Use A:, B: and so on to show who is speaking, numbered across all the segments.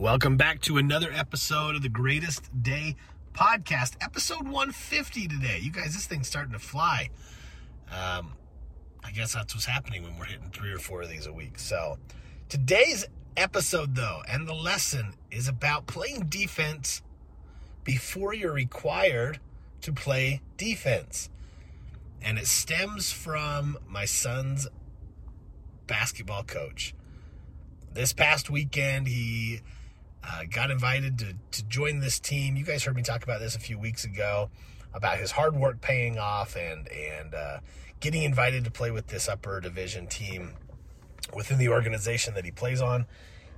A: Welcome back to another episode of the Greatest Day podcast, episode 150 today. You guys, this thing's starting to fly. Um, I guess that's what's happening when we're hitting three or four of these a week. So, today's episode, though, and the lesson is about playing defense before you're required to play defense. And it stems from my son's basketball coach. This past weekend, he uh, got invited to, to join this team. You guys heard me talk about this a few weeks ago about his hard work paying off and and uh, getting invited to play with this upper division team within the organization that he plays on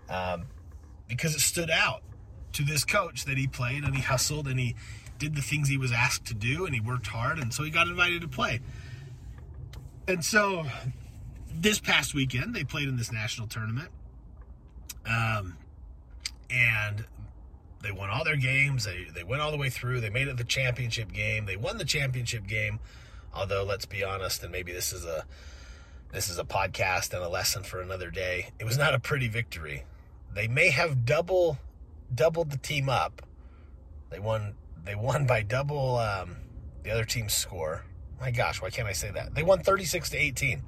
A: um, because it stood out to this coach that he played and he hustled and he did the things he was asked to do and he worked hard and so he got invited to play. And so this past weekend they played in this national tournament. Um, and they won all their games. They they went all the way through. They made it the championship game. They won the championship game. Although let's be honest, and maybe this is a this is a podcast and a lesson for another day. It was not a pretty victory. They may have double doubled the team up. They won they won by double um, the other team's score. My gosh, why can't I say that? They won 36 to 18.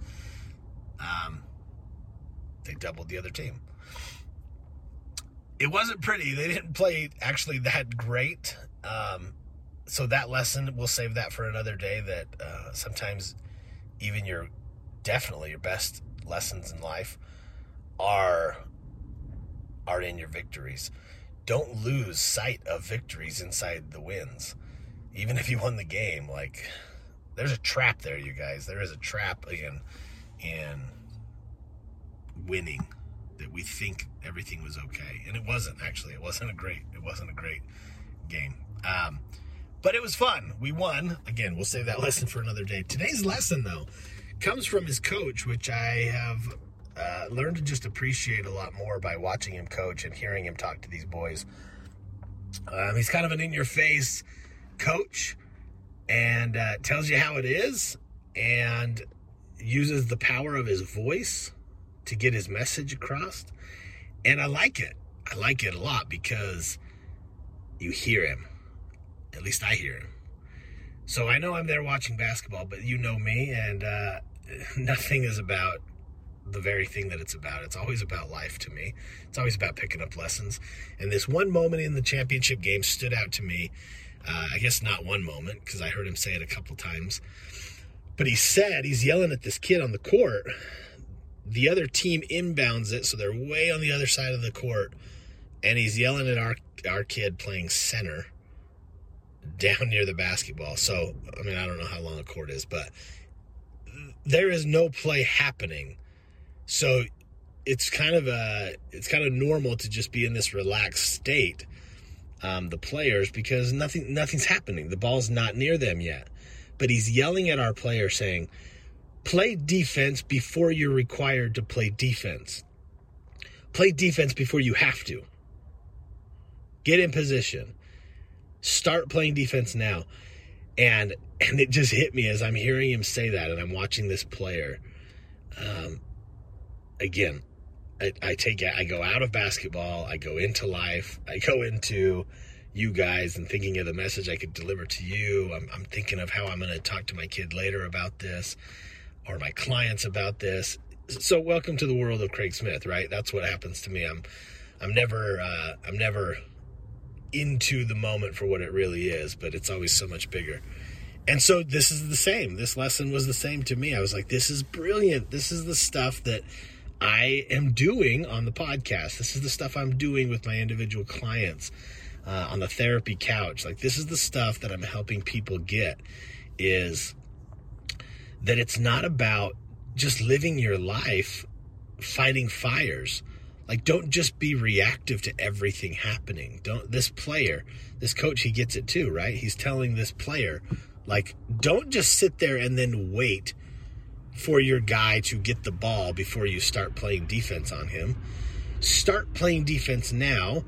A: Um, they doubled the other team it wasn't pretty. They didn't play actually that great. Um, so that lesson, we'll save that for another day. That uh, sometimes even your definitely your best lessons in life are are in your victories. Don't lose sight of victories inside the wins. Even if you won the game, like there's a trap there, you guys. There is a trap in in winning that we think everything was okay, and it wasn't actually. It wasn't a great. It wasn't a great game. Um, but it was fun. We won. Again, we'll save that lesson for another day. Today's lesson, though, comes from his coach, which I have uh, learned to just appreciate a lot more by watching him coach and hearing him talk to these boys. Um, he's kind of an in your face coach and uh, tells you how it is and uses the power of his voice to get his message across. And I like it. I like it a lot because you hear him. At least I hear him. So I know I'm there watching basketball, but you know me, and uh, nothing is about the very thing that it's about. It's always about life to me. It's always about picking up lessons. And this one moment in the championship game stood out to me. Uh, I guess not one moment, because I heard him say it a couple times. But he said, he's yelling at this kid on the court the other team inbounds it, so they're way on the other side of the court, and he's yelling at our our kid playing center down near the basketball. So I mean, I don't know how long the court is, but there is no play happening. So it's kind of a it's kind of normal to just be in this relaxed state. Um, the players because nothing nothing's happening. The ball's not near them yet, but he's yelling at our player saying Play defense before you're required to play defense. Play defense before you have to. Get in position. Start playing defense now. And and it just hit me as I'm hearing him say that and I'm watching this player. Um, again, I, I take I go out of basketball, I go into life, I go into you guys and thinking of the message I could deliver to you. I'm, I'm thinking of how I'm going to talk to my kid later about this or my clients about this. So welcome to the world of Craig Smith, right? That's what happens to me. I'm I'm never uh, I'm never into the moment for what it really is, but it's always so much bigger. And so this is the same. This lesson was the same to me. I was like, this is brilliant. This is the stuff that I am doing on the podcast. This is the stuff I'm doing with my individual clients uh, on the therapy couch. Like this is the stuff that I'm helping people get is that it's not about just living your life fighting fires. Like, don't just be reactive to everything happening. Don't, this player, this coach, he gets it too, right? He's telling this player, like, don't just sit there and then wait for your guy to get the ball before you start playing defense on him. Start playing defense now,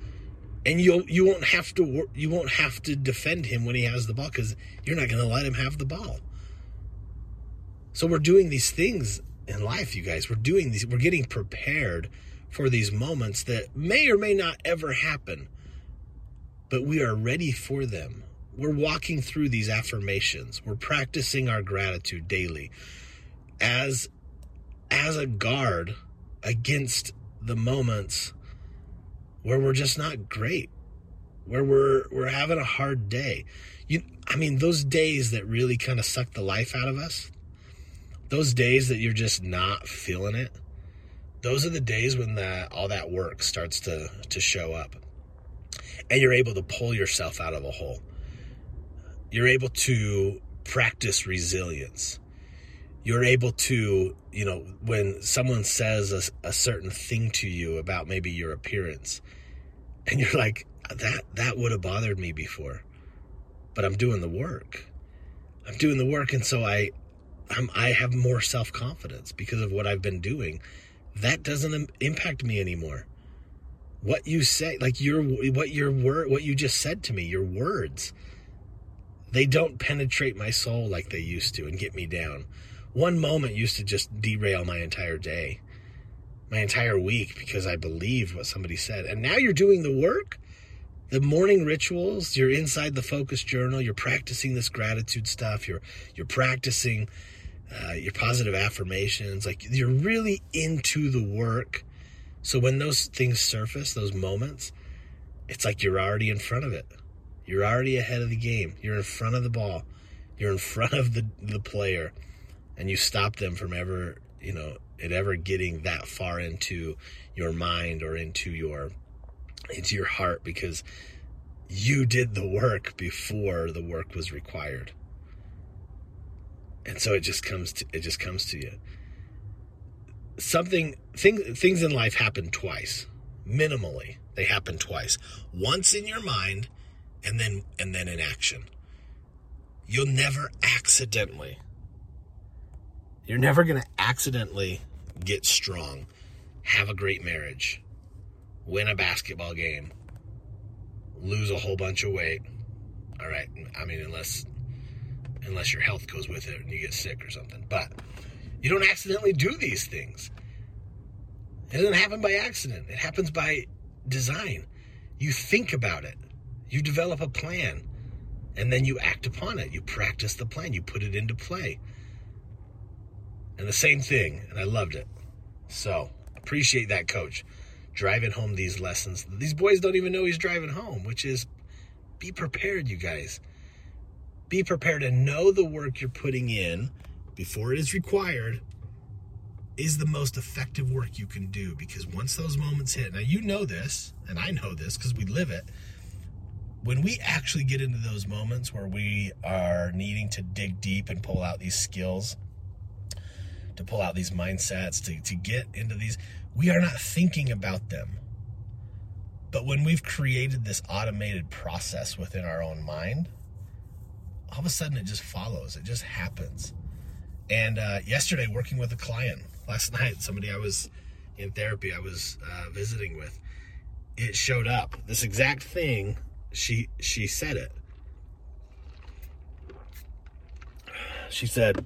A: and you'll you won't have to you won't have to defend him when he has the ball because you're not going to let him have the ball. So we're doing these things in life, you guys. We're doing these, we're getting prepared for these moments that may or may not ever happen, but we are ready for them. We're walking through these affirmations. We're practicing our gratitude daily as as a guard against the moments where we're just not great, where we're we're having a hard day. You I mean those days that really kind of suck the life out of us. Those days that you're just not feeling it those are the days when that all that work starts to to show up. And you're able to pull yourself out of a hole. You're able to practice resilience. You're able to you know when someone says a, a certain thing to you about maybe your appearance and you're like that that would have bothered me before but i'm doing the work. I'm doing the work and so i I'm, i have more self-confidence because of what i've been doing that doesn't impact me anymore. What you say, like your what your word, what you just said to me, your words, they don't penetrate my soul like they used to and get me down. One moment used to just derail my entire day, my entire week because I believed what somebody said. And now you're doing the work the morning rituals you're inside the focus journal you're practicing this gratitude stuff you're you're practicing uh, your positive affirmations. Like you're really into the work. So when those things surface, those moments, it's like you're already in front of it. You're already ahead of the game. You're in front of the ball. You're in front of the, the player. And you stop them from ever, you know, it ever getting that far into your mind or into your into your heart because you did the work before the work was required and so it just comes to it just comes to you. Something things things in life happen twice. Minimally they happen twice. Once in your mind and then and then in action. You'll never accidentally you're never going to accidentally get strong have a great marriage win a basketball game lose a whole bunch of weight. All right i mean unless unless your health goes with it and you get sick or something. But you don't accidentally do these things. It doesn't happen by accident, it happens by design. You think about it, you develop a plan, and then you act upon it. You practice the plan, you put it into play. And the same thing, and I loved it. So, appreciate that, coach. Driving home these lessons. These boys don't even know he's driving home, which is be prepared, you guys be prepared to know the work you're putting in before it is required is the most effective work you can do because once those moments hit, now you know this, and I know this because we live it. When we actually get into those moments where we are needing to dig deep and pull out these skills, to pull out these mindsets, to, to get into these, we are not thinking about them. But when we've created this automated process within our own mind, all of a sudden it just follows. It just happens. And uh, yesterday, working with a client last night, somebody I was in therapy, I was uh, visiting with, it showed up. This exact thing, she she said it. She said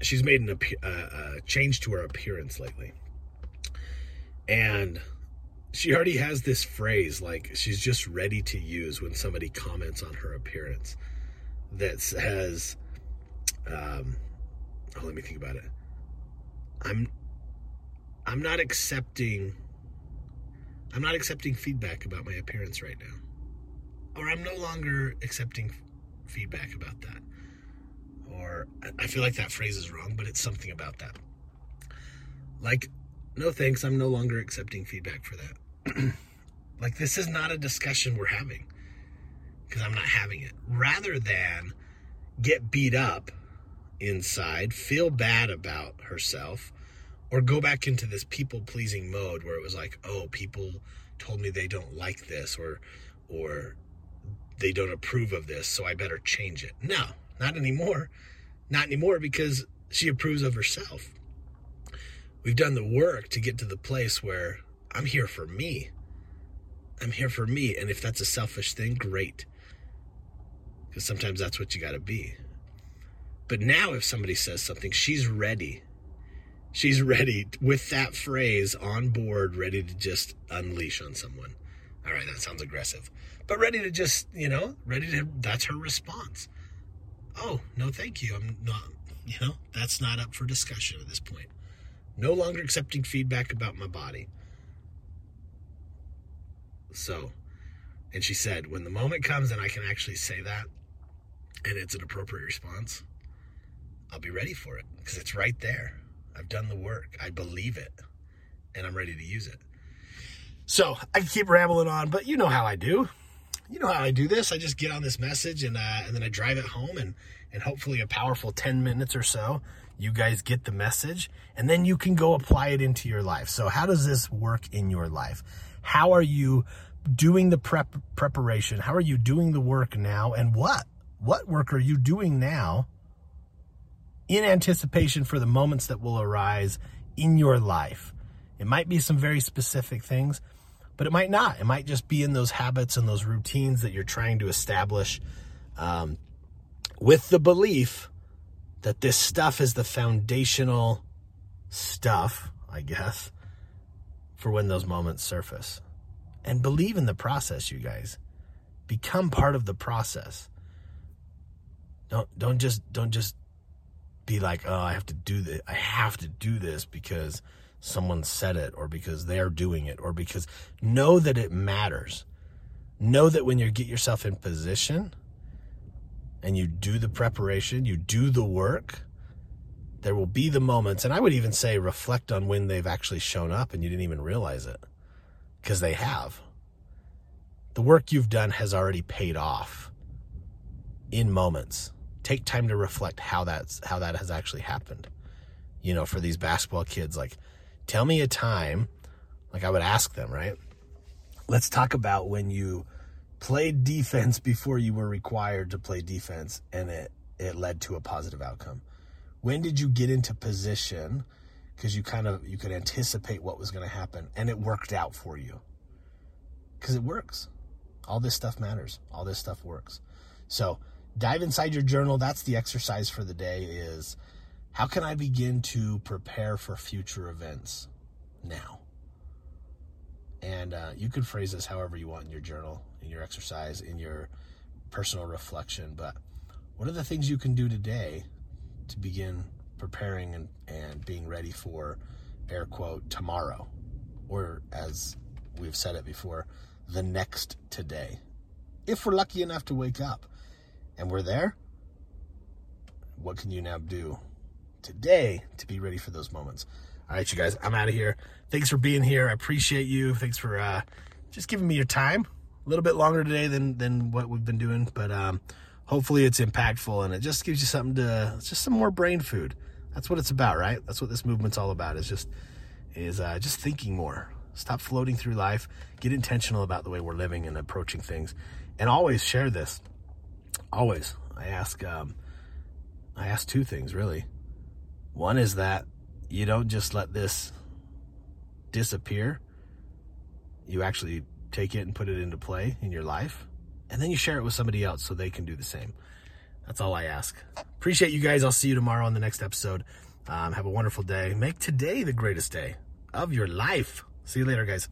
A: she's made an, a, uh, a change to her appearance lately, and she already has this phrase like she's just ready to use when somebody comments on her appearance that says um oh let me think about it. I'm i'm not accepting i'm not accepting feedback about my appearance right now. Or i'm no longer accepting feedback about that. Or i feel like that phrase is wrong but it's something about that. Like no thanks i'm no longer accepting feedback for that like this is not a discussion we're having because I'm not having it. Rather than get beat up inside, feel bad about herself, or go back into this people pleasing mode where it was like, oh, people told me they don't like this or or they don't approve of this, so I better change it. No, not anymore. Not anymore because she approves of herself. We've done the work to get to the place where I'm here for me. I'm here for me. And if that's a selfish thing, great. Because sometimes that's what you got to be. But now, if somebody says something, she's ready. she's ready with that phrase on board, ready to just unleash on someone. All right, that sounds aggressive, but ready to just, you know, ready to, that's her response. Oh, no, thank you. I'm not, you know, that's not up for discussion at this point. No longer accepting feedback about my body. So, and she said, when the moment comes and I can actually say that and it's an appropriate response, I'll be ready for it because it's right there. I've done the work. I believe it and I'm ready to use it. So I keep rambling on, but you know how I do. You know how I do this. I just get on this message and uh, and then I drive it home and and hopefully a powerful 10 minutes or so you guys get the message and then you can go apply it into your life. So how does this work in your life? How are you doing the prep preparation? How are you doing the work now? And what? What work are you doing now in anticipation for the moments that will arise in your life? It might be some very specific things, but it might not. It might just be in those habits and those routines that you're trying to establish um, with the belief that this stuff is the foundational stuff, I guess, for when those moments surface. And believe in the process, you guys. Become part of the process. Don't don't just don't just be like, "Oh, I have to do this. I have to do this because someone said it or because they're doing it or because know that it matters. Know that when you get yourself in position, and you do the preparation, you do the work, there will be the moments, and I would even say reflect on when they've actually shown up and you didn't even realize it because they have. The work you've done has already paid off in moments. Take time to reflect how that's how that has actually happened. You know, for these basketball kids like tell me a time like I would ask them, right? Let's talk about when you played defense before you were required to play defense and it it led to a positive outcome. When did you get into position? Because you kind of you could anticipate what was going to happen and it worked out for you. Because it works. All this stuff matters. All this stuff works. So dive inside your journal. That's the exercise for the day is how can i begin to prepare for future events now and uh, you could phrase this however you want in your journal in your exercise, in your personal reflection. But what are the things you can do today to begin preparing and, and being ready for air quote tomorrow? Or as we've said it before, the next today. If we're lucky enough to wake up and we're there, what can you now do today to be ready for those moments? All right, you guys, I'm out of here. Thanks for being here. I appreciate you. Thanks for uh, just giving me your time a little bit longer today than than what we've been doing, but um, hopefully it's impactful and it just gives you something to just some more brain food. That's what it's about, right? That's what this movement's all about. Is just is uh, just thinking more. Stop floating through life. Get intentional about the way we're living and approaching things, and always share this. Always, I ask. Um, I ask two things really. One is that you don't just let this disappear. You actually take it and put it into play in your life. And then you share it with somebody else so they can do the same. That's all I ask. Appreciate you guys. I'll see you tomorrow on the next episode. Um, have a wonderful day. Make today the greatest day of your life. See you later, guys.